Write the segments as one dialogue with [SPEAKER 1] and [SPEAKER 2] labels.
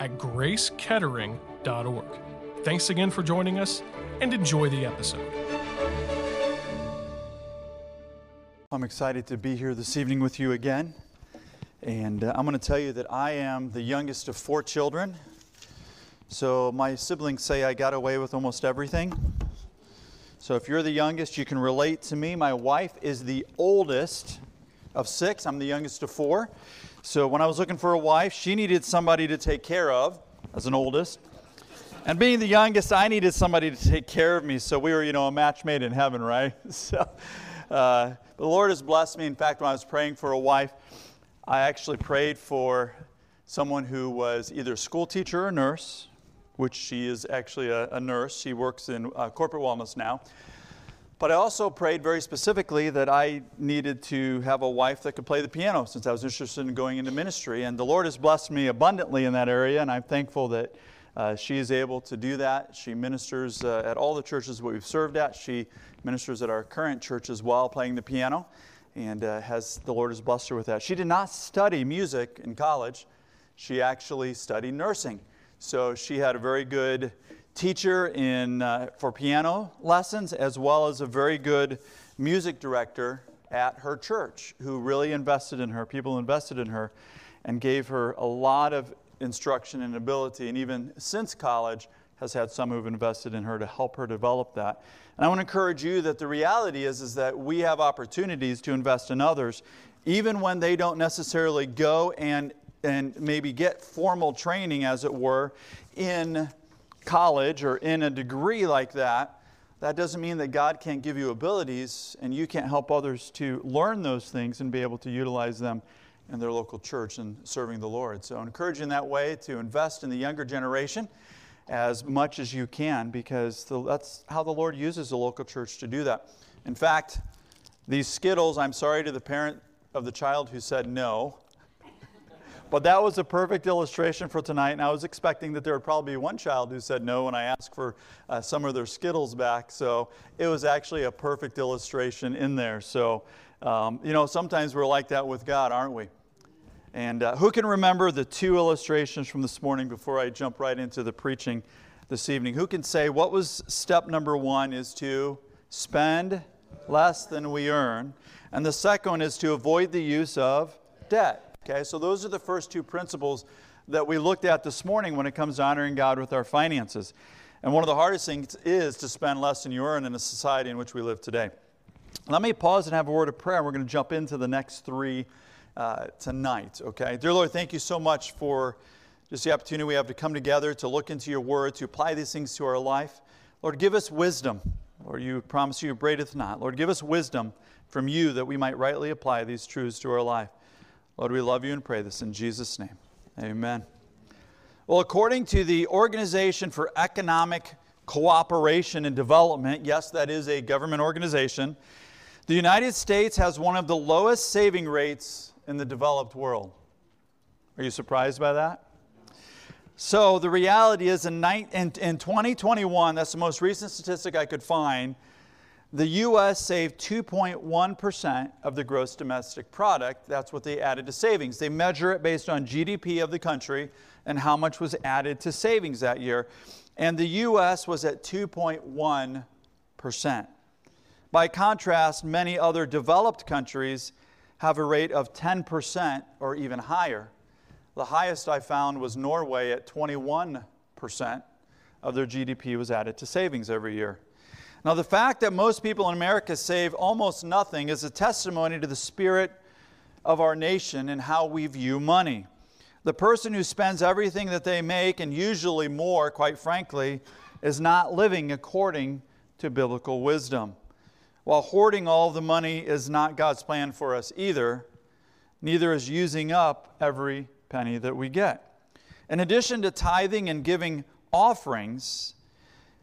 [SPEAKER 1] at gracekettering.org. Thanks again for joining us and enjoy the episode.
[SPEAKER 2] I'm excited to be here this evening with you again. And uh, I'm going to tell you that I am the youngest of four children. So my siblings say I got away with almost everything. So if you're the youngest, you can relate to me. My wife is the oldest of six, I'm the youngest of four. So when I was looking for a wife, she needed somebody to take care of as an oldest. And being the youngest, I needed somebody to take care of me. So we were, you know, a match made in heaven, right? So uh, the Lord has blessed me. In fact, when I was praying for a wife, I actually prayed for someone who was either a school teacher or nurse, which she is actually a, a nurse. She works in uh, corporate wellness now. But I also prayed very specifically that I needed to have a wife that could play the piano since I was interested in going into ministry. And the Lord has blessed me abundantly in that area, and I'm thankful that uh, she is able to do that. She ministers uh, at all the churches we've served at. She ministers at our current church as well, playing the piano, and uh, has the Lord has blessed her with that. She did not study music in college. She actually studied nursing. So she had a very good teacher in, uh, for piano lessons, as well as a very good music director at her church who really invested in her. People invested in her and gave her a lot of instruction and ability. And even since college, has had some who've invested in her to help her develop that. And I want to encourage you that the reality is, is that we have opportunities to invest in others, even when they don't necessarily go and, and maybe get formal training, as it were, in college or in a degree like that, that doesn't mean that God can't give you abilities and you can't help others to learn those things and be able to utilize them in their local church and serving the Lord. So, encourage in that way to invest in the younger generation as much as you can because the, that's how the Lord uses the local church to do that. In fact, these Skittles, I'm sorry to the parent of the child who said no. But that was a perfect illustration for tonight, and I was expecting that there would probably be one child who said no when I asked for uh, some of their Skittles back. So it was actually a perfect illustration in there. So, um, you know, sometimes we're like that with God, aren't we? And uh, who can remember the two illustrations from this morning before I jump right into the preaching this evening? Who can say what was step number one is to spend less than we earn, and the second is to avoid the use of debt. Okay, so those are the first two principles that we looked at this morning when it comes to honoring God with our finances. And one of the hardest things is to spend less than you earn in the society in which we live today. Let me pause and have a word of prayer. And we're going to jump into the next three uh, tonight, okay? Dear Lord, thank you so much for just the opportunity we have to come together to look into your word, to apply these things to our life. Lord, give us wisdom. Lord, you promise you abradeth not. Lord, give us wisdom from you that we might rightly apply these truths to our life. Lord, we love you and pray this in Jesus' name. Amen. Well, according to the Organization for Economic Cooperation and Development, yes, that is a government organization, the United States has one of the lowest saving rates in the developed world. Are you surprised by that? So, the reality is in, in, in 2021, that's the most recent statistic I could find, the U.S. saved 2.1% of the gross domestic product. That's what they added to savings. They measure it based on GDP of the country and how much was added to savings that year. And the U.S. was at 2.1%. By contrast, many other developed countries have a rate of 10% or even higher. The highest I found was Norway at 21% of their GDP was added to savings every year. Now, the fact that most people in America save almost nothing is a testimony to the spirit of our nation and how we view money. The person who spends everything that they make, and usually more, quite frankly, is not living according to biblical wisdom. While hoarding all the money is not God's plan for us either, neither is using up every penny that we get. In addition to tithing and giving offerings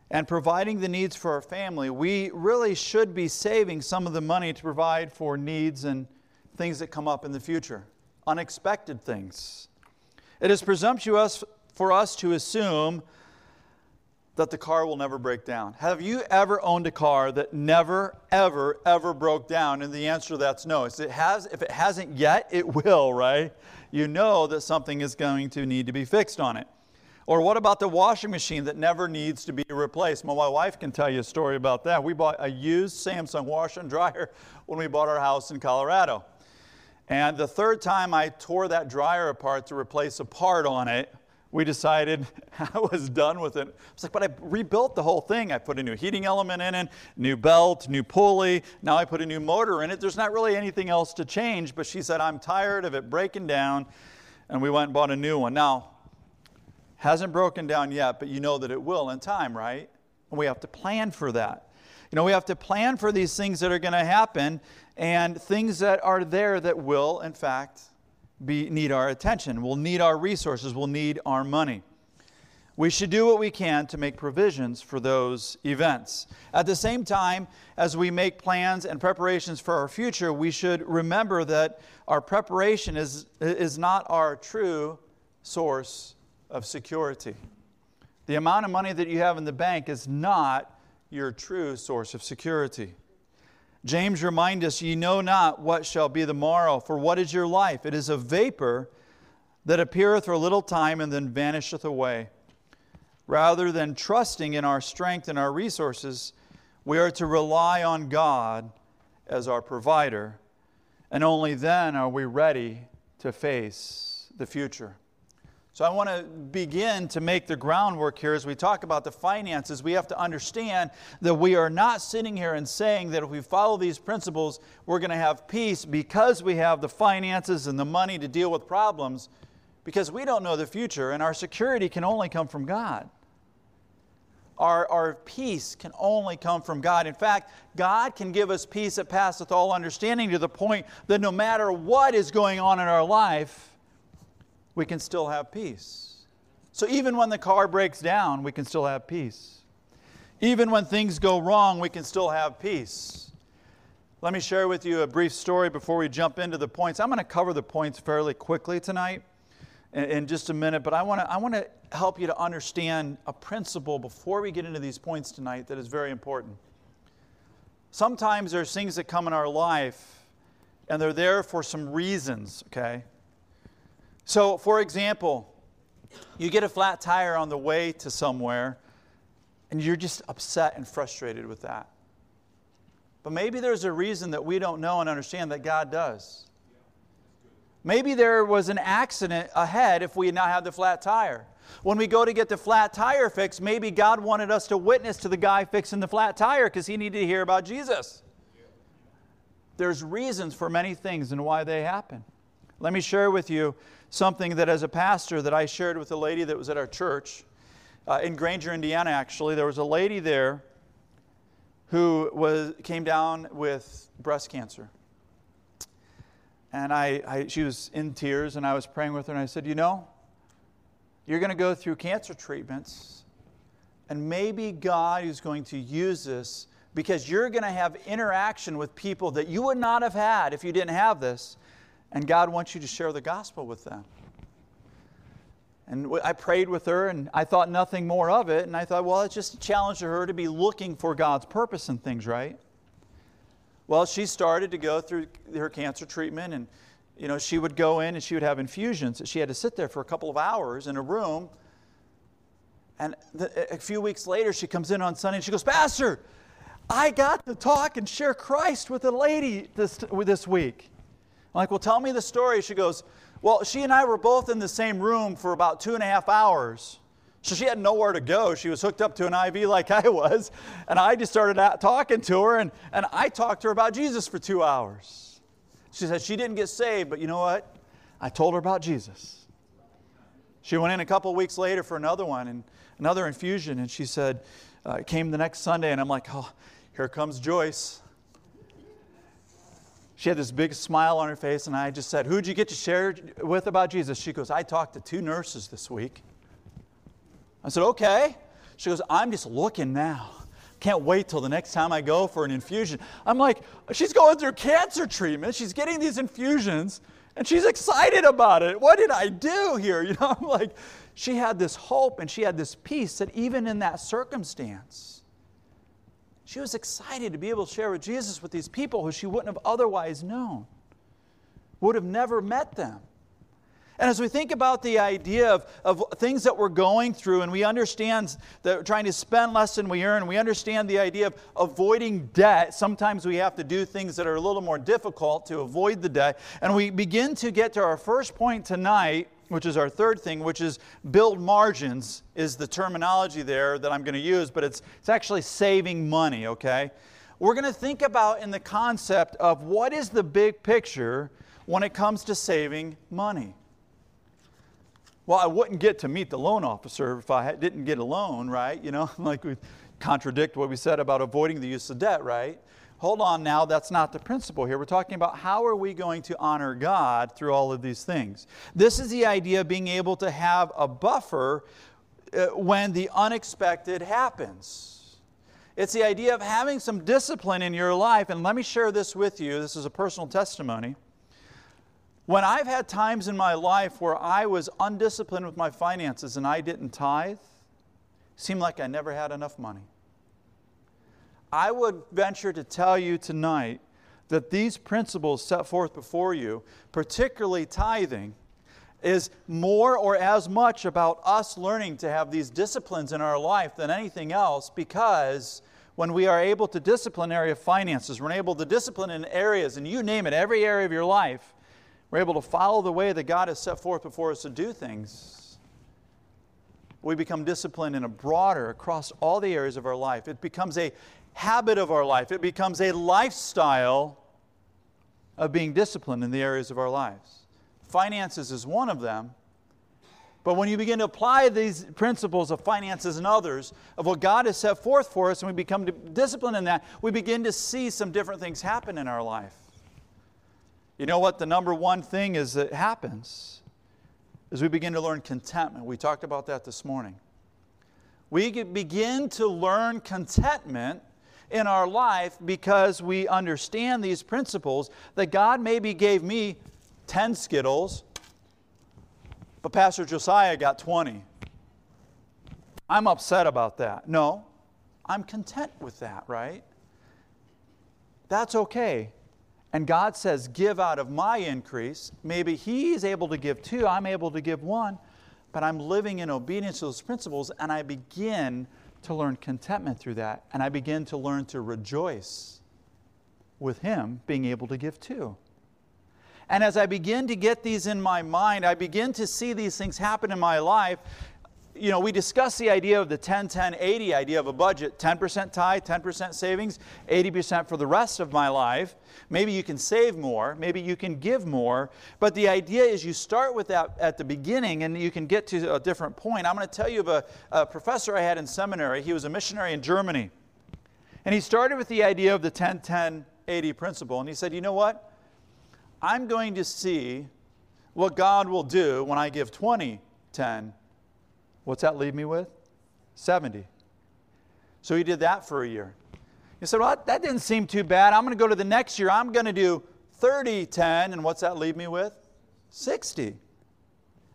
[SPEAKER 2] and providing the needs for our family, we really should be saving some of the money to provide for needs and things that come up in the future, unexpected things. It is presumptuous for us to assume that the car will never break down. Have you ever owned a car that never, ever, ever broke down? And the answer to that's no. It, has, if it hasn't yet, it will, right? You know that something is going to need to be fixed on it. Or what about the washing machine that never needs to be replaced? Well, my wife can tell you a story about that. We bought a used Samsung washer and dryer when we bought our house in Colorado. And the third time I tore that dryer apart to replace a part on it, we decided I was done with it. I was like, but I rebuilt the whole thing. I put a new heating element in it, new belt, new pulley. Now I put a new motor in it. There's not really anything else to change, but she said, I'm tired of it breaking down. And we went and bought a new one. Now, hasn't broken down yet, but you know that it will in time, right? And we have to plan for that. You know, we have to plan for these things that are going to happen and things that are there that will, in fact, be, need our attention, We'll need our resources, We'll need our money. We should do what we can to make provisions for those events. At the same time, as we make plans and preparations for our future, we should remember that our preparation is, is not our true source of security. The amount of money that you have in the bank is not your true source of security. James reminds us, Ye know not what shall be the morrow, for what is your life? It is a vapor that appeareth for a little time and then vanisheth away. Rather than trusting in our strength and our resources, we are to rely on God as our provider, and only then are we ready to face the future. So I want to begin to make the groundwork here as we talk about the finances. We have to understand that we are not sitting here and saying that if we follow these principles, we're going to have peace because we have the finances and the money to deal with problems, because we don't know the future, and our security can only come from God. Our, our peace can only come from God. In fact, God can give us peace that passeth all understanding to the point that no matter what is going on in our life, we can still have peace. So even when the car breaks down, we can still have peace. Even when things go wrong, we can still have peace. Let me share with you a brief story before we jump into the points. I'm going to cover the points fairly quickly tonight in, just a minute, but I want to I want to help you to understand a principle before we get into these points tonight that is very important. Sometimes there's things that come in our life and they're there for some reasons, okay? So, for example, you get a flat tire on the way to somewhere, and you're just upset and frustrated with that. But maybe there's a reason that we don't know and understand that God does. Maybe there was an accident ahead if we had not had the flat tire. When we go to get the flat tire fixed, maybe God wanted us to witness to the guy fixing the flat tire because he needed to hear about Jesus. There's reasons for many things and why they happen. Let me share with you something that as a pastor that I shared with a lady that was at our church uh, in Granger, Indiana. Actually, there was a lady there who was came down with breast cancer, and I, I she was in tears, and I was praying with her, and I said, you know, you're going to go through cancer treatments, and maybe God is going to use this because you're going to have interaction with people that you would not have had if you didn't have this and God wants you to share the gospel with them. And I prayed with her, and I thought nothing more of it. And I thought, well, it's just a challenge to her to be looking for God's purpose in things, right? Well, she started to go through her cancer treatment, and you know, she would go in and she would have infusions. She had to sit there for a couple of hours in a room. And the, a few weeks later, she comes in on Sunday and she goes, Pastor, I got to talk and share Christ with a lady this, this week. I'm like, well, tell me the story. She goes, well, she and I were both in the same room for about two and a half hours. So she had nowhere to go. She was hooked up to an IV like I was. And I just started talking to her, and, and I talked to her about Jesus for two hours. She said she didn't get saved, but you know what? I told her about Jesus. She went in a couple weeks later for another one and another infusion, and she said, uh, came the next Sunday, and I'm like, oh, here comes Joyce. She had this big smile on her face, and I just said, Who'd you get to share with about Jesus? She goes, I talked to two nurses this week. I said, Okay. She goes, I'm just looking now. Can't wait till the next time I go for an infusion. I'm like, she's going through cancer treatment. She's getting these infusions and she's excited about it. What did I do here? You know, I'm like, she had this hope and she had this peace that even in that circumstance, she was excited to be able to share with Jesus with these people who she wouldn't have otherwise known, would have never met them. And as we think about the idea of, of things that we're going through, and we understand that trying to spend less than we earn, we understand the idea of avoiding debt. Sometimes we have to do things that are a little more difficult to avoid the debt. And we begin to get to our first point tonight, which is our third thing, which is build margins, is the terminology there that I'm going to use, but it's, it's actually saving money, okay? We're going to think about in the concept of what is the big picture when it comes to saving money. Well, I wouldn't get to meet the loan officer if I didn't get a loan, right? You know, like we contradict what we said about avoiding the use of debt, right? Hold on now, that's not the principle here. We're talking about how are we going to honor God through all of these things. This is the idea of being able to have a buffer uh, when the unexpected happens. It's the idea of having some discipline in your life. And let me share this with you. This is a personal testimony. When I've had times in my life where I was undisciplined with my finances and I didn't tithe, seemed like I never had enough money. I would venture to tell you tonight that these principles set forth before you, particularly tithing, is more or as much about us learning to have these disciplines in our life than anything else because when we are able to discipline area finances, we're able to discipline in areas, and you name it, every area of your life, we're able to follow the way that God has set forth before us to do things, we become disciplined in a broader, across all the areas of our life. It becomes a habit of our life, it becomes a lifestyle of being disciplined in the areas of our lives. Finances is one of them. But when you begin to apply these principles of finances and others, of what God has set forth for us, and we become disciplined in that, we begin to see some different things happen in our life. You know what the number one thing is that happens is we begin to learn contentment. We talked about that this morning. We begin to learn contentment in our life because we understand these principles that God maybe gave me 10 Skittles, but Pastor Josiah got 20. I'm upset about that. No, I'm content with that, right? That's okay and God says, Give out of my increase. Maybe He's able to give two, I'm able to give one, but I'm living in obedience to those principles, and I begin to learn contentment through that, and I begin to learn to rejoice with Him being able to give too. And as I begin to get these in my mind, I begin to see these things happen in my life, you know, we discussed the idea of the 10 10 80 idea of a budget 10% tithe, 10% savings, 80% for the rest of my life. Maybe you can save more, maybe you can give more, but the idea is you start with that at the beginning and you can get to a different point. I'm going to tell you of a, a professor I had in seminary. He was a missionary in Germany. And he started with the idea of the 10 10 80 principle. And he said, you know what? I'm going to see what God will do when I give 20 10 What's that leave me with? 70. So he did that for a year. He said, Well, that didn't seem too bad. I'm going to go to the next year. I'm going to do 30, 10. And what's that leave me with? 60.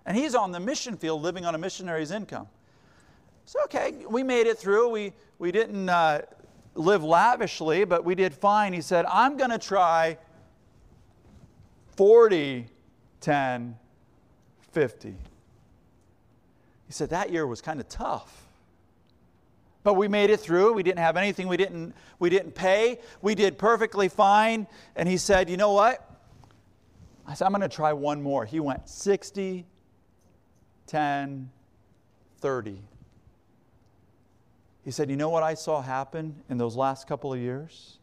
[SPEAKER 2] And he's on the mission field living on a missionary's income. So, okay, we made it through. We, we didn't uh, live lavishly, but we did fine. He said, I'm going to try 40, 10, 50. He said that year was kind of tough. But we made it through. We didn't have anything we didn't, we didn't pay. We did perfectly fine. And he said, You know what? I said, I'm going to try one more. He went 60, 10, 30. He said, You know what I saw happen in those last couple of years?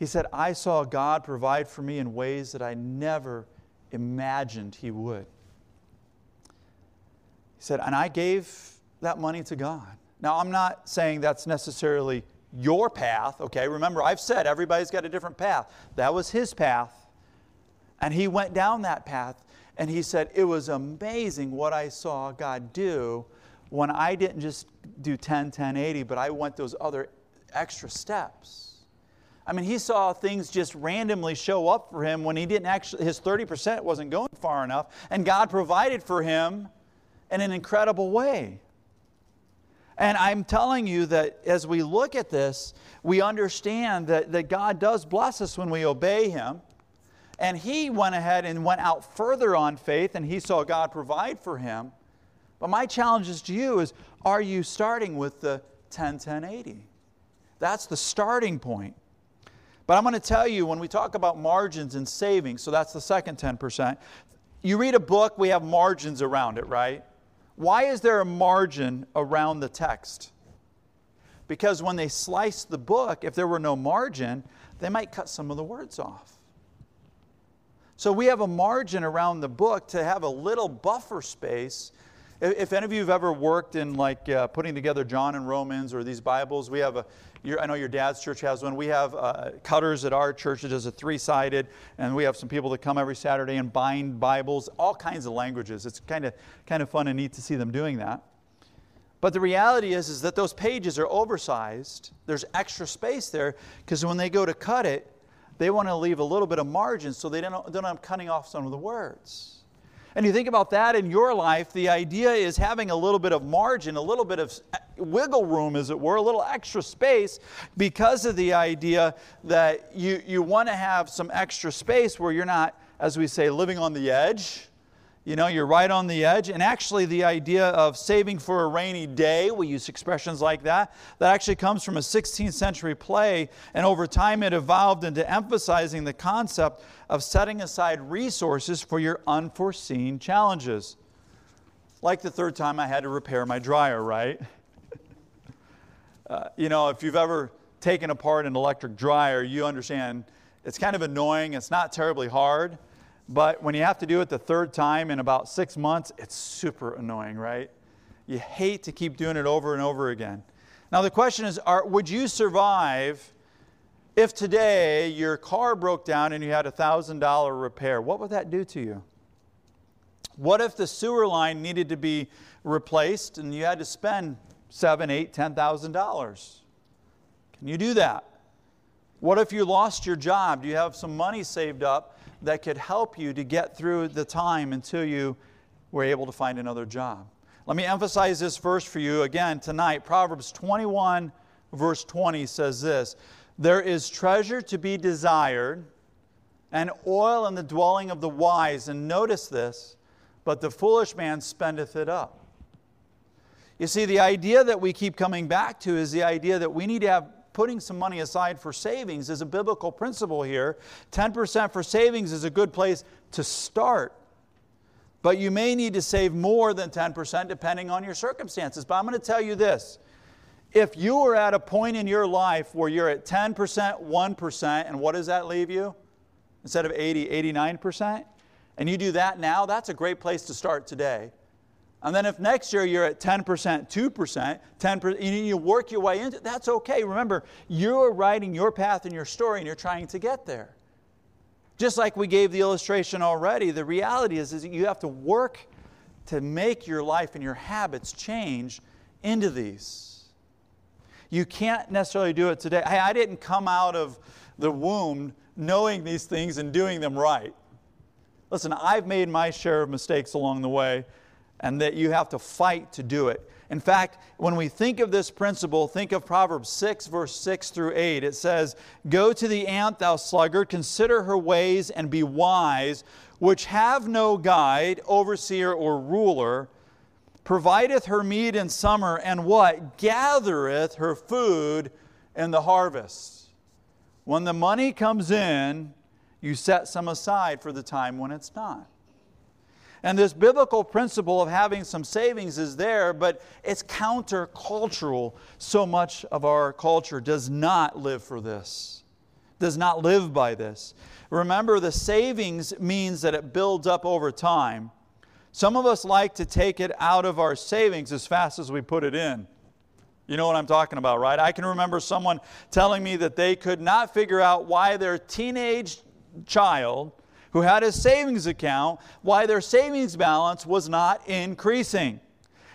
[SPEAKER 2] He said, I saw God provide for me in ways that I never imagined He would said, and I gave that money to God. Now, I'm not saying that's necessarily your path, okay? Remember, I've said everybody's got a different path. That was his path. And he went down that path and he said, It was amazing what I saw God do when I didn't just do 10, 10, 80, but I went those other extra steps. I mean, he saw things just randomly show up for him when he didn't actually, his 30% wasn't going far enough, and God provided for him in an incredible way. And I'm telling you that as we look at this, we understand that, that God does bless us when we obey Him. And he went ahead and went out further on faith, and he saw God provide for him. But my challenge is to you is are you starting with the 10 10 80? That's the starting point. But I'm going to tell you when we talk about margins and savings, so that's the second 10%. You read a book, we have margins around it, right? Why is there a margin around the text? Because when they sliced the book, if there were no margin, they might cut some of the words off. So we have a margin around the book to have a little buffer space. If any of you have ever worked in like uh, putting together John and Romans or these Bibles, we have a, I know your dad's church has one. We have uh, cutters at our church that does a three-sided, and we have some people that come every Saturday and bind Bibles, all kinds of languages. It's kind of kind of fun and neat to see them doing that. But the reality is, is that those pages are oversized. There's extra space there because when they go to cut it, they want to leave a little bit of margin so they don't, don't end up cutting off some of the words. And you think about that in your life, the idea is having a little bit of margin, a little bit of wiggle room, as it were, a little extra space, because of the idea that you, you want to have some extra space where you're not, as we say, living on the edge you know, you're right on the edge. And actually, the idea of saving for a rainy day, we use expressions like that, that actually comes from a 16th century play. And over time, it evolved into emphasizing the concept of setting aside resources for your unforeseen challenges. Like the third time I had to repair my dryer, right? uh, you know, if you've ever taken apart an electric dryer, you understand it's kind of annoying, it's not terribly hard. But when you have to do it the third time in about six months, it's super annoying, right? You hate to keep doing it over and over again. Now, the question is are, would you survive if today your car broke down and you had a $1,000 repair? What would that do to you? What if the sewer line needed to be replaced and you had to spend seven, eight, ten thousand dollars? Can you do that? What if you lost your job? Do you have some money saved up that could help you to get through the time until you were able to find another job. Let me emphasize this verse for you again tonight. Proverbs 21, verse 20 says this There is treasure to be desired, and oil in the dwelling of the wise. And notice this, but the foolish man spendeth it up. You see, the idea that we keep coming back to is the idea that we need to have putting some money aside for savings is a biblical principle here. 10% for savings is a good place to start. But you may need to save more than 10% depending on your circumstances. But I'm going to tell you this. If you are at a point in your life where you're at 10%, 1%, and what does that leave you? Instead of 80, 89%? And you do that now, that's a great place to start today. And then if next year you're at 10%, 2%, 10%, and you work your way into it, that's okay. Remember, you're writing your path and your story and you're trying to get there. Just like we gave the illustration already, the reality is, is that you have to work to make your life and your habits change into these. You can't necessarily do it today. Hey, I didn't come out of the womb knowing these things and doing them right. Listen, I've made my share of mistakes along the way and that you have to fight to do it. In fact, when we think of this principle, think of Proverbs 6, verse 6 through 8. It says, Go to the ant, thou sluggard, consider her ways and be wise, which have no guide, overseer, or ruler, provideth her meat in summer, and what? Gathereth her food in the harvest. When the money comes in, you set some aside for the time when it's not. And this biblical principle of having some savings is there, but it's countercultural. So much of our culture does not live for this, does not live by this. Remember, the savings means that it builds up over time. Some of us like to take it out of our savings as fast as we put it in. You know what I'm talking about, right? I can remember someone telling me that they could not figure out why their teenage child who had a savings account why their savings balance was not increasing.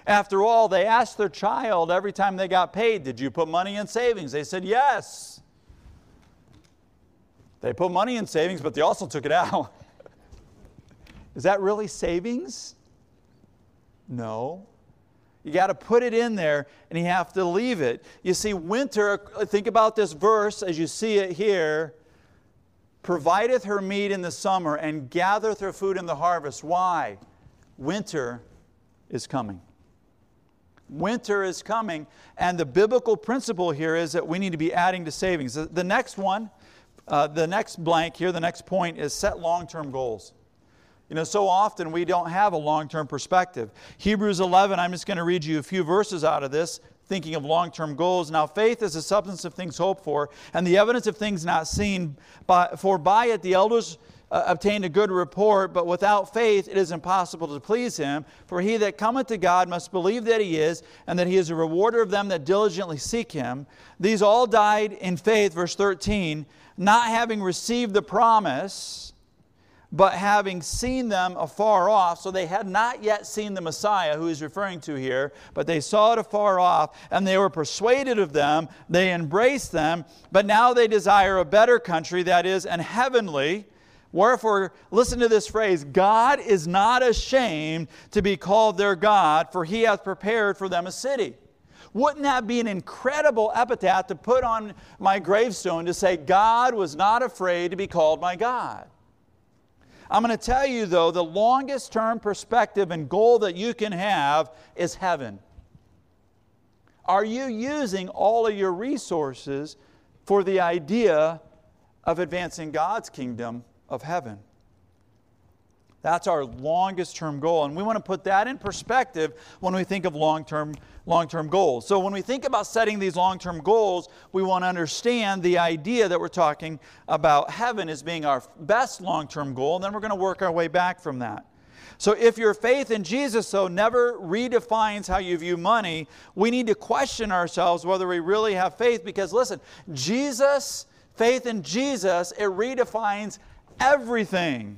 [SPEAKER 2] After all, they asked their child every time they got paid, Did you put money in savings? They said, Yes. They put money in savings, but they also took it out. Is that really savings? No. You got to put it in there and you have to leave it. You see, winter, think about this verse as you see it here provideth her meat in the summer and gathereth her food in the harvest. Why? Winter is coming. Winter is coming, and the biblical principle here is that we need to be adding to savings. The, next one, uh, the next blank here, the next point is set long term goals. You know, so often we don't have a long term perspective. Hebrews 11, I'm just going to read you a few verses out of this, thinking of long term goals. Now, faith is the substance of things hoped for, and the evidence of things not seen. For by it the elders uh, obtained a good report, but without faith it is impossible to please him. For he that cometh to God must believe that he is, and that he is a rewarder of them that diligently seek him. These all died in faith, verse 13, not having received the promise but having seen them afar off, so they had not yet seen the Messiah, who he's referring to here, but they saw it afar off, and they were persuaded of them, they embraced them, but now they desire a better country, that is, an heavenly. Wherefore, listen to this phrase God is not ashamed to be called their God, for he hath prepared for them a city. Wouldn't that be an incredible epitaph to put on my gravestone to say, God was not afraid to be called my God? I'm going to tell you, though, the longest term perspective and goal that you can have is heaven. Are you using all of your resources for the idea of advancing God's kingdom of heaven? That's our longest term goal. And we want to put that in perspective when we think of long term long term goals. So, when we think about setting these long term goals, we want to understand the idea that we're talking about heaven as being our best long term goal, and then we're going to work our way back from that. So, if your faith in Jesus, though, never redefines how you view money, we need to question ourselves whether we really have faith because, listen, Jesus, faith in Jesus, it redefines everything.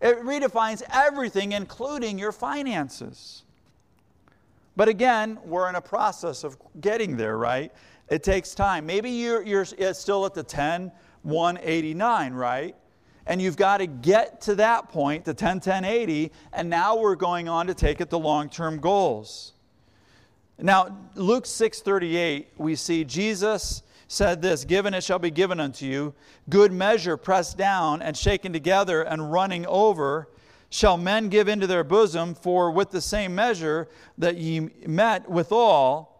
[SPEAKER 2] It redefines everything, including your finances. But again, we're in a process of getting there, right? It takes time. Maybe you're, you're still at the 10, 189, right? And you've got to get to that point, the 10, 10, 80, and now we're going on to take it to long term goals. Now, Luke 6:38, we see Jesus said this Given it shall be given unto you, good measure, pressed down and shaken together and running over, shall men give into their bosom, for with the same measure that ye met withal,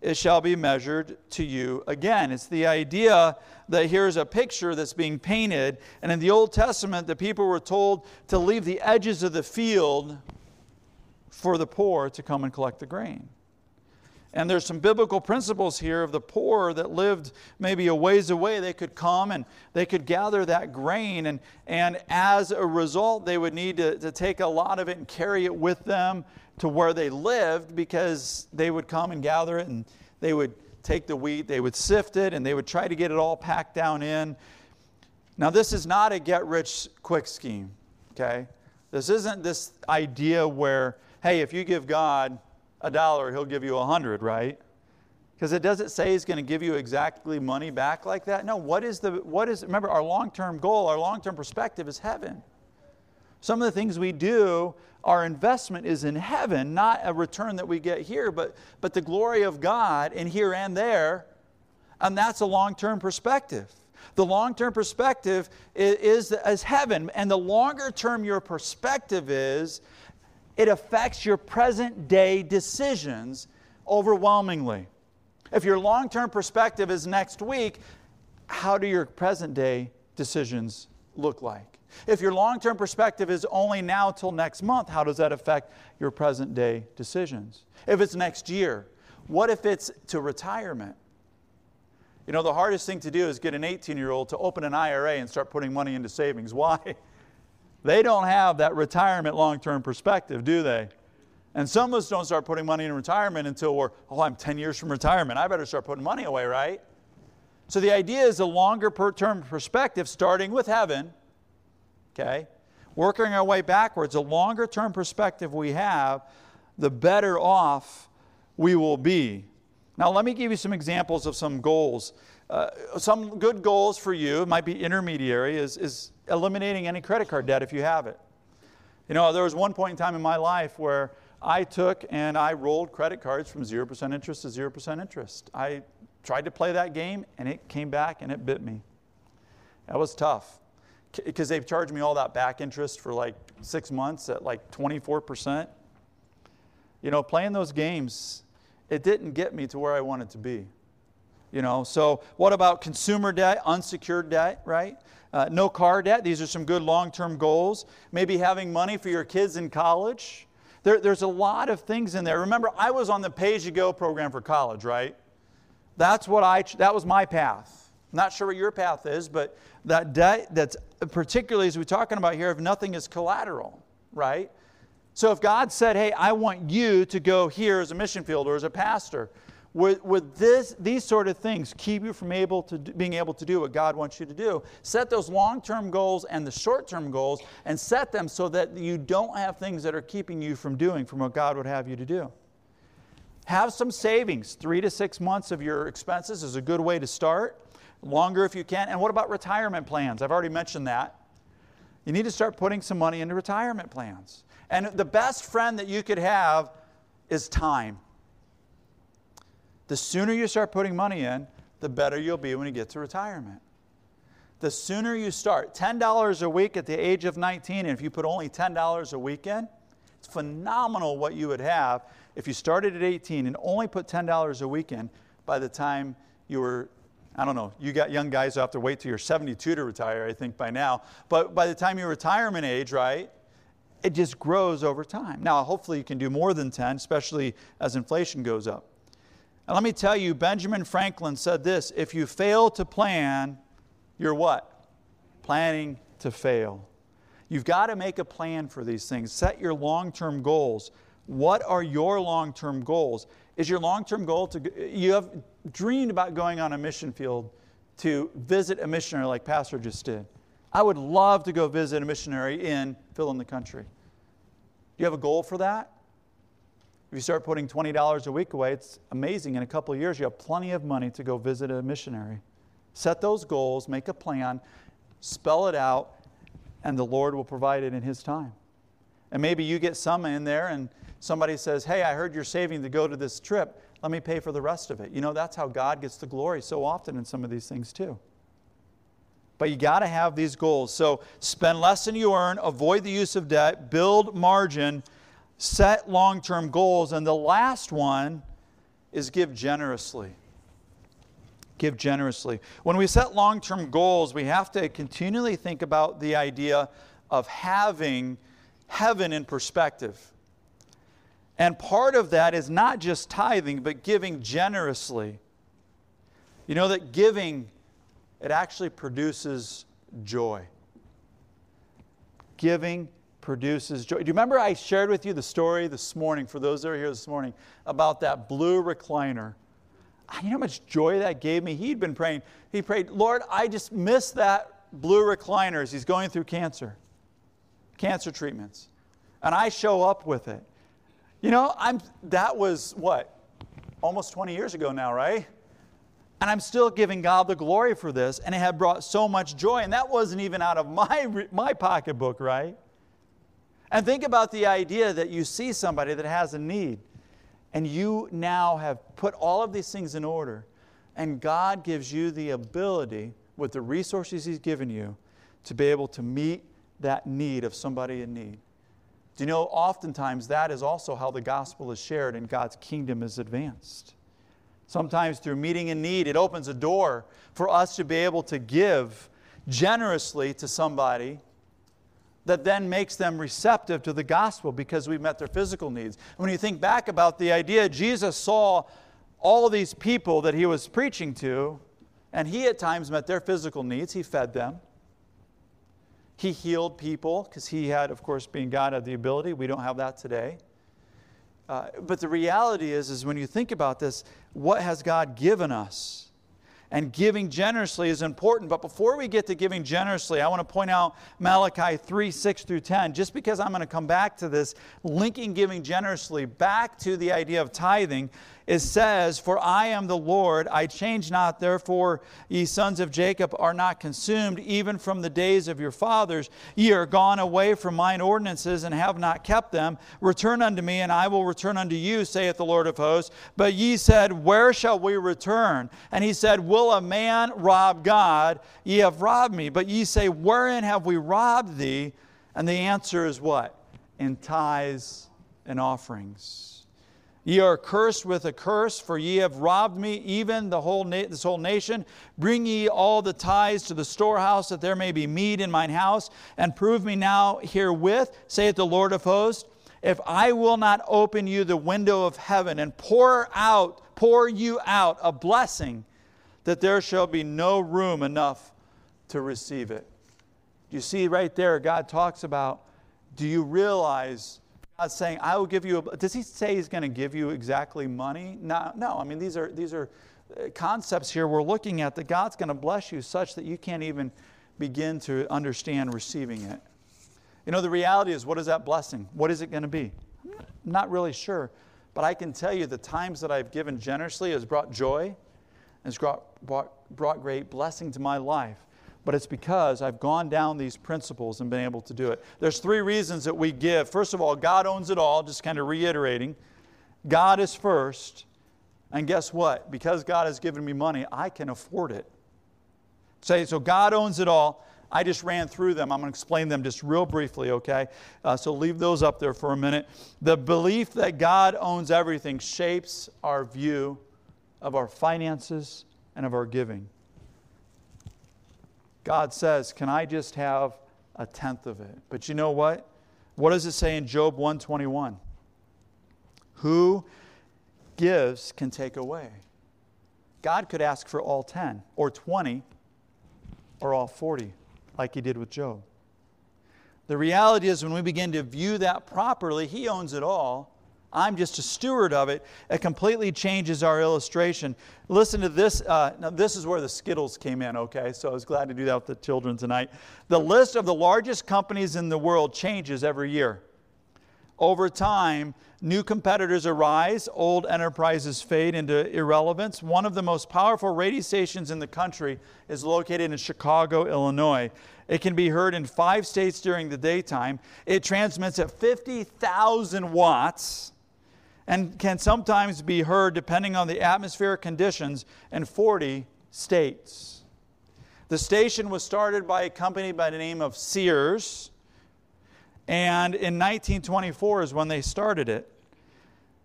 [SPEAKER 2] it shall be measured to you again. It's the idea that here's a picture that's being painted, and in the Old Testament, the people were told to leave the edges of the field for the poor to come and collect the grain. And there's some biblical principles here of the poor that lived maybe a ways away. They could come and they could gather that grain. And, and as a result, they would need to, to take a lot of it and carry it with them to where they lived because they would come and gather it and they would take the wheat, they would sift it, and they would try to get it all packed down in. Now, this is not a get rich quick scheme, okay? This isn't this idea where, hey, if you give God a dollar, he'll give you a hundred, right? Because it doesn't say he's going to give you exactly money back like that. No, what is the, what is, remember, our long term goal, our long term perspective is heaven. Some of the things we do, our investment is in heaven, not a return that we get here, but, but the glory of God in here and there. And that's a long term perspective. The long term perspective is, is, is heaven. And the longer term your perspective is, it affects your present day decisions overwhelmingly. If your long term perspective is next week, how do your present day decisions look like? If your long term perspective is only now till next month, how does that affect your present day decisions? If it's next year, what if it's to retirement? You know, the hardest thing to do is get an 18 year old to open an IRA and start putting money into savings. Why? They don't have that retirement long term perspective, do they? And some of us don't start putting money in retirement until we're, oh, I'm 10 years from retirement. I better start putting money away, right? So the idea is a longer term perspective, starting with heaven, okay? Working our way backwards, a longer term perspective we have, the better off we will be. Now, let me give you some examples of some goals. Uh, some good goals for you, might be intermediary, is, is eliminating any credit card debt if you have it. You know, there was one point in time in my life where I took and I rolled credit cards from 0% interest to 0% interest. I tried to play that game and it came back and it bit me. That was tough because they've charged me all that back interest for like six months at like 24%. You know, playing those games, it didn't get me to where I wanted to be. You know, so what about consumer debt, unsecured debt, right? Uh, no car debt. These are some good long term goals. Maybe having money for your kids in college. There, there's a lot of things in there. Remember, I was on the pay as you go program for college, right? That's what I, that was my path. Not sure what your path is, but that debt, that's particularly as we're talking about here, if nothing is collateral, right? So if God said, hey, I want you to go here as a mission field or as a pastor, would, would this, these sort of things keep you from able to being able to do what God wants you to do? Set those long-term goals and the short-term goals and set them so that you don't have things that are keeping you from doing from what God would have you to do. Have some savings. Three to six months of your expenses is a good way to start. Longer if you can. And what about retirement plans? I've already mentioned that. You need to start putting some money into retirement plans. And the best friend that you could have is time. The sooner you start putting money in, the better you'll be when you get to retirement. The sooner you start, $10 a week at the age of 19, and if you put only $10 a week in, it's phenomenal what you would have if you started at 18 and only put $10 a week in by the time you were I don't know, you got young guys who have to wait till you're 72 to retire, I think, by now. But by the time you're retirement age, right, it just grows over time. Now, hopefully, you can do more than 10, especially as inflation goes up. And let me tell you, Benjamin Franklin said this if you fail to plan, you're what? Planning to fail. You've got to make a plan for these things. Set your long term goals. What are your long term goals? Is your long term goal to, you have dreamed about going on a mission field to visit a missionary like Pastor just did. I would love to go visit a missionary in fill in the country. Do you have a goal for that? If you start putting $20 a week away, it's amazing. In a couple of years, you have plenty of money to go visit a missionary. Set those goals, make a plan, spell it out, and the Lord will provide it in His time. And maybe you get some in there and somebody says, Hey, I heard you're saving to go to this trip. Let me pay for the rest of it. You know, that's how God gets the glory so often in some of these things, too. But you got to have these goals. So spend less than you earn, avoid the use of debt, build margin, set long term goals. And the last one is give generously. Give generously. When we set long term goals, we have to continually think about the idea of having heaven in perspective. And part of that is not just tithing, but giving generously. You know that giving, it actually produces joy. Giving produces joy. Do you remember I shared with you the story this morning, for those that are here this morning, about that blue recliner? You know how much joy that gave me? He'd been praying. He prayed, Lord, I just miss that blue recliner as he's going through cancer, cancer treatments. And I show up with it. You know, I'm, that was what? Almost 20 years ago now, right? And I'm still giving God the glory for this, and it had brought so much joy. And that wasn't even out of my, my pocketbook, right? And think about the idea that you see somebody that has a need, and you now have put all of these things in order, and God gives you the ability, with the resources He's given you, to be able to meet that need of somebody in need. Do you know, oftentimes that is also how the gospel is shared and God's kingdom is advanced. Sometimes through meeting a need, it opens a door for us to be able to give generously to somebody that then makes them receptive to the gospel because we've met their physical needs. When you think back about the idea, Jesus saw all these people that he was preaching to, and he at times met their physical needs. He fed them. He healed people because he had, of course, being God, had the ability. We don't have that today. Uh, but the reality is, is when you think about this, what has God given us? and giving generously is important. But before we get to giving generously, I want to point out Malachi 3 6 through 10, just because I'm going to come back to this, linking giving generously back to the idea of tithing it says, For I am the Lord, I change not, therefore ye sons of Jacob are not consumed, even from the days of your fathers. Ye are gone away from mine ordinances and have not kept them. Return unto me, and I will return unto you, saith the Lord of hosts. But ye said, Where shall we return? And he said, Will a man rob God? Ye have robbed me. But ye say, Wherein have we robbed thee? And the answer is what? In tithes and offerings. Ye are cursed with a curse, for ye have robbed me, even the whole this whole nation. Bring ye all the tithes to the storehouse, that there may be meat in mine house, and prove me now herewith, saith the Lord of hosts, if I will not open you the window of heaven and pour out, pour you out a blessing, that there shall be no room enough to receive it. You see right there, God talks about, do you realize Saying, I will give you, a, does he say he's going to give you exactly money? No, no. I mean, these are, these are uh, concepts here we're looking at that God's going to bless you such that you can't even begin to understand receiving it. You know, the reality is, what is that blessing? What is it going to be? I'm not really sure. But I can tell you the times that I've given generously has brought joy, has brought, brought, brought great blessing to my life but it's because I've gone down these principles and been able to do it. There's three reasons that we give. First of all, God owns it all, just kind of reiterating. God is first. And guess what? Because God has given me money, I can afford it. Say, so God owns it all. I just ran through them. I'm going to explain them just real briefly, okay? Uh, so leave those up there for a minute. The belief that God owns everything shapes our view of our finances and of our giving. God says, Can I just have a tenth of it? But you know what? What does it say in Job 121? Who gives can take away. God could ask for all 10 or 20 or all 40, like he did with Job. The reality is, when we begin to view that properly, he owns it all I'm just a steward of it. It completely changes our illustration. Listen to this. Uh, now, this is where the Skittles came in, okay? So I was glad to do that with the children tonight. The list of the largest companies in the world changes every year. Over time, new competitors arise, old enterprises fade into irrelevance. One of the most powerful radio stations in the country is located in Chicago, Illinois. It can be heard in five states during the daytime. It transmits at 50,000 watts and can sometimes be heard, depending on the atmospheric conditions, in 40 states. The station was started by a company by the name of Sears, and in 1924 is when they started it.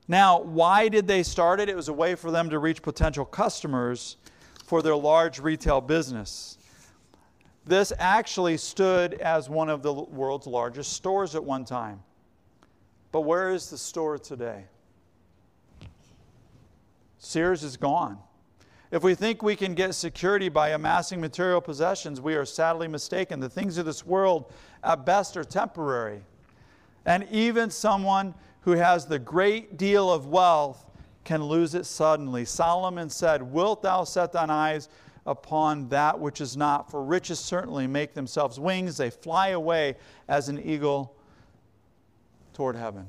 [SPEAKER 2] Now, why did they start it? It was a way for them to reach potential customers for their large retail business. This actually stood as one of the world's largest stores at one time. But where is the store today? Sears is gone. If we think we can get security by amassing material possessions, we are sadly mistaken. The things of this world, at best, are temporary. And even someone who has the great deal of wealth can lose it suddenly. Solomon said, Wilt thou set thine eyes upon that which is not? For riches certainly make themselves wings, they fly away as an eagle toward heaven.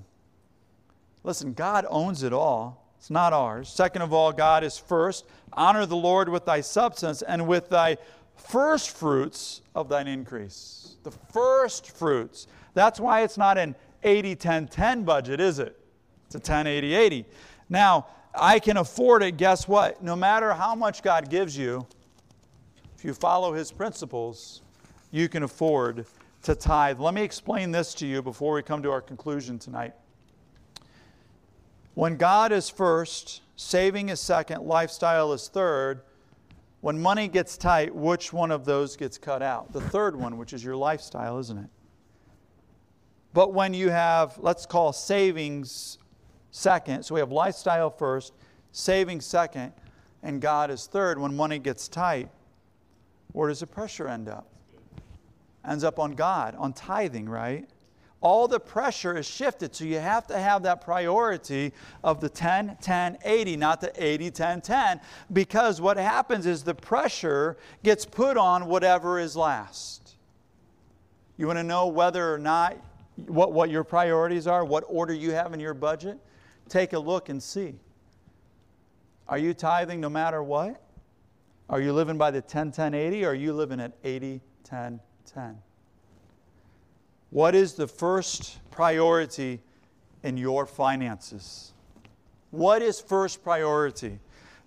[SPEAKER 2] Listen, God owns it all. It's not ours. Second of all, God is first. Honor the Lord with thy substance and with thy first fruits of thine increase. The first fruits. That's why it's not an 80 10 10 budget, is it? It's a 10 80 80. Now, I can afford it. Guess what? No matter how much God gives you, if you follow his principles, you can afford to tithe. Let me explain this to you before we come to our conclusion tonight. When God is first, saving is second, lifestyle is third, when money gets tight, which one of those gets cut out? The third one, which is your lifestyle, isn't it? But when you have, let's call savings second, so we have lifestyle first, saving second, and God is third, when money gets tight, where does the pressure end up? Ends up on God, on tithing, right? All the pressure is shifted. So you have to have that priority of the 10, 10, 80, not the 80, 10, 10, because what happens is the pressure gets put on whatever is last. You want to know whether or not what, what your priorities are, what order you have in your budget? Take a look and see. Are you tithing no matter what? Are you living by the 10, 10, 80, or are you living at 80, 10, 10? What is the first priority in your finances? What is first priority?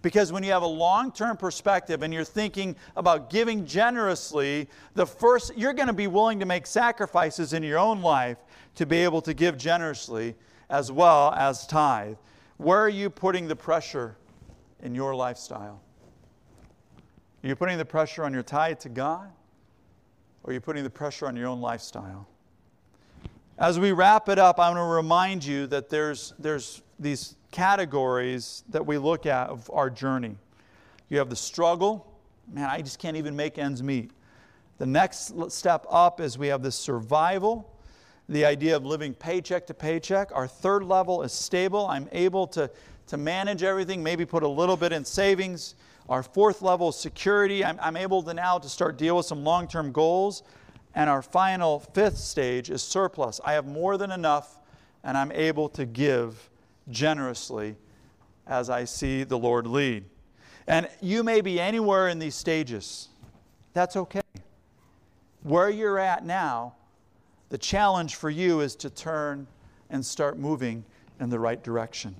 [SPEAKER 2] Because when you have a long term perspective and you're thinking about giving generously, the first, you're going to be willing to make sacrifices in your own life to be able to give generously as well as tithe. Where are you putting the pressure in your lifestyle? Are you putting the pressure on your tithe to God? Or are you putting the pressure on your own lifestyle? As we wrap it up, I want to remind you that there's, there's these categories that we look at of our journey. You have the struggle. Man, I just can't even make ends meet. The next step up is we have the survival, the idea of living paycheck to paycheck. Our third level is stable. I'm able to, to manage everything, maybe put a little bit in savings. Our fourth level is security. I'm, I'm able to now to start deal with some long-term goals. And our final fifth stage is surplus. I have more than enough and I'm able to give generously as I see the Lord lead. And you may be anywhere in these stages. That's okay. Where you're at now, the challenge for you is to turn and start moving in the right direction.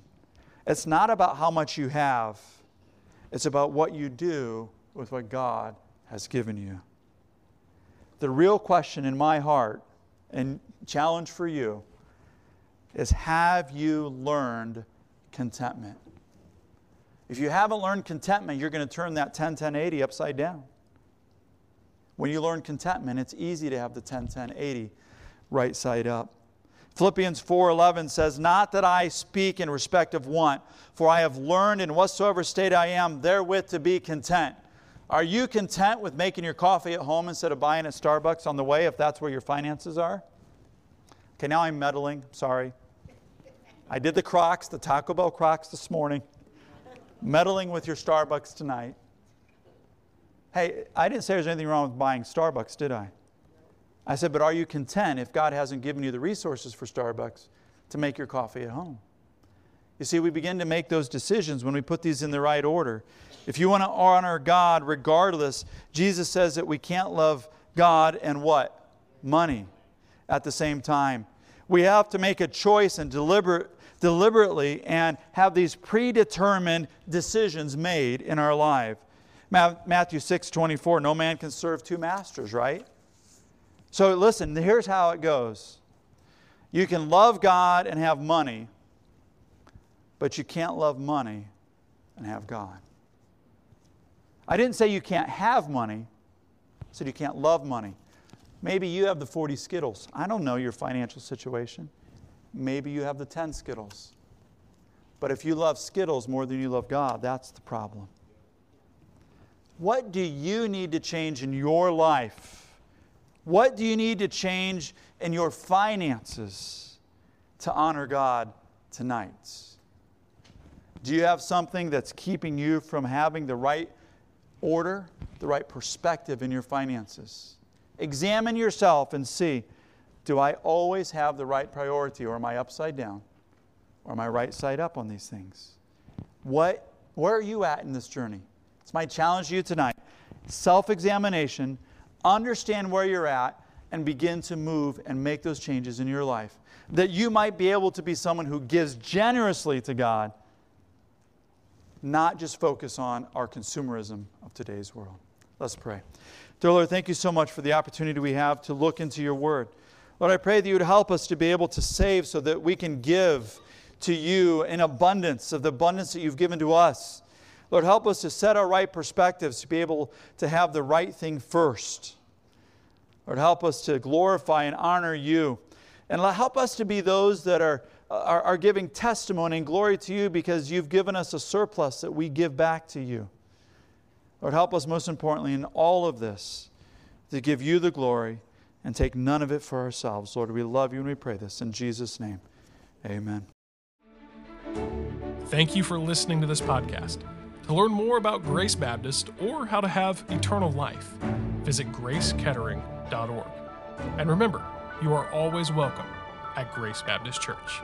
[SPEAKER 2] It's not about how much you have, it's about what you do with what God has given you. The real question in my heart and challenge for you is have you learned contentment? If you haven't learned contentment, you're going to turn that 10 10 80 upside down. When you learn contentment, it's easy to have the 10 10 80 right side up. Philippians 4:11 says, "Not that I speak in respect of want, for I have learned in whatsoever state I am therewith to be content." Are you content with making your coffee at home instead of buying at Starbucks on the way if that's where your finances are? Okay, now I'm meddling. Sorry. I did the Crocs, the Taco Bell Crocs this morning. Meddling with your Starbucks tonight. Hey, I didn't say there's anything wrong with buying Starbucks, did I? I said, but are you content if God hasn't given you the resources for Starbucks to make your coffee at home? You see, we begin to make those decisions when we put these in the right order. If you want to honor God regardless, Jesus says that we can't love God and what? Money at the same time. We have to make a choice and deliberate deliberately and have these predetermined decisions made in our life. Matthew 6 24, no man can serve two masters, right? So listen, here's how it goes you can love God and have money, but you can't love money and have God. I didn't say you can't have money, I said you can't love money. Maybe you have the 40 Skittles. I don't know your financial situation. Maybe you have the 10 Skittles. But if you love Skittles more than you love God, that's the problem. What do you need to change in your life? What do you need to change in your finances to honor God tonight? Do you have something that's keeping you from having the right order, the right perspective in your finances? Examine yourself and see do I always have the right priority, or am I upside down? Or am I right side up on these things? What, where are you at in this journey? It's my challenge to you tonight. Self examination, understand where you're at, and begin to move and make those changes in your life. That you might be able to be someone who gives generously to God, not just focus on our consumerism of today's world. Let's pray. Dear Lord, thank you so much for the opportunity we have to look into your word. Lord, I pray that you would help us to be able to save so that we can give to you in abundance of the abundance that you've given to us. Lord, help us to set our right perspectives to be able to have the right thing first. Lord, help us to glorify and honor you. And help us to be those that are, are, are giving testimony and glory to you because you've given us a surplus that we give back to you. Lord, help us most importantly in all of this to give you the glory and take none of it for ourselves. Lord, we love you and we pray this in Jesus' name. Amen.
[SPEAKER 1] Thank you for listening to this podcast. To learn more about Grace Baptist or how to have eternal life, visit gracekettering.org. And remember, you are always welcome at Grace Baptist Church.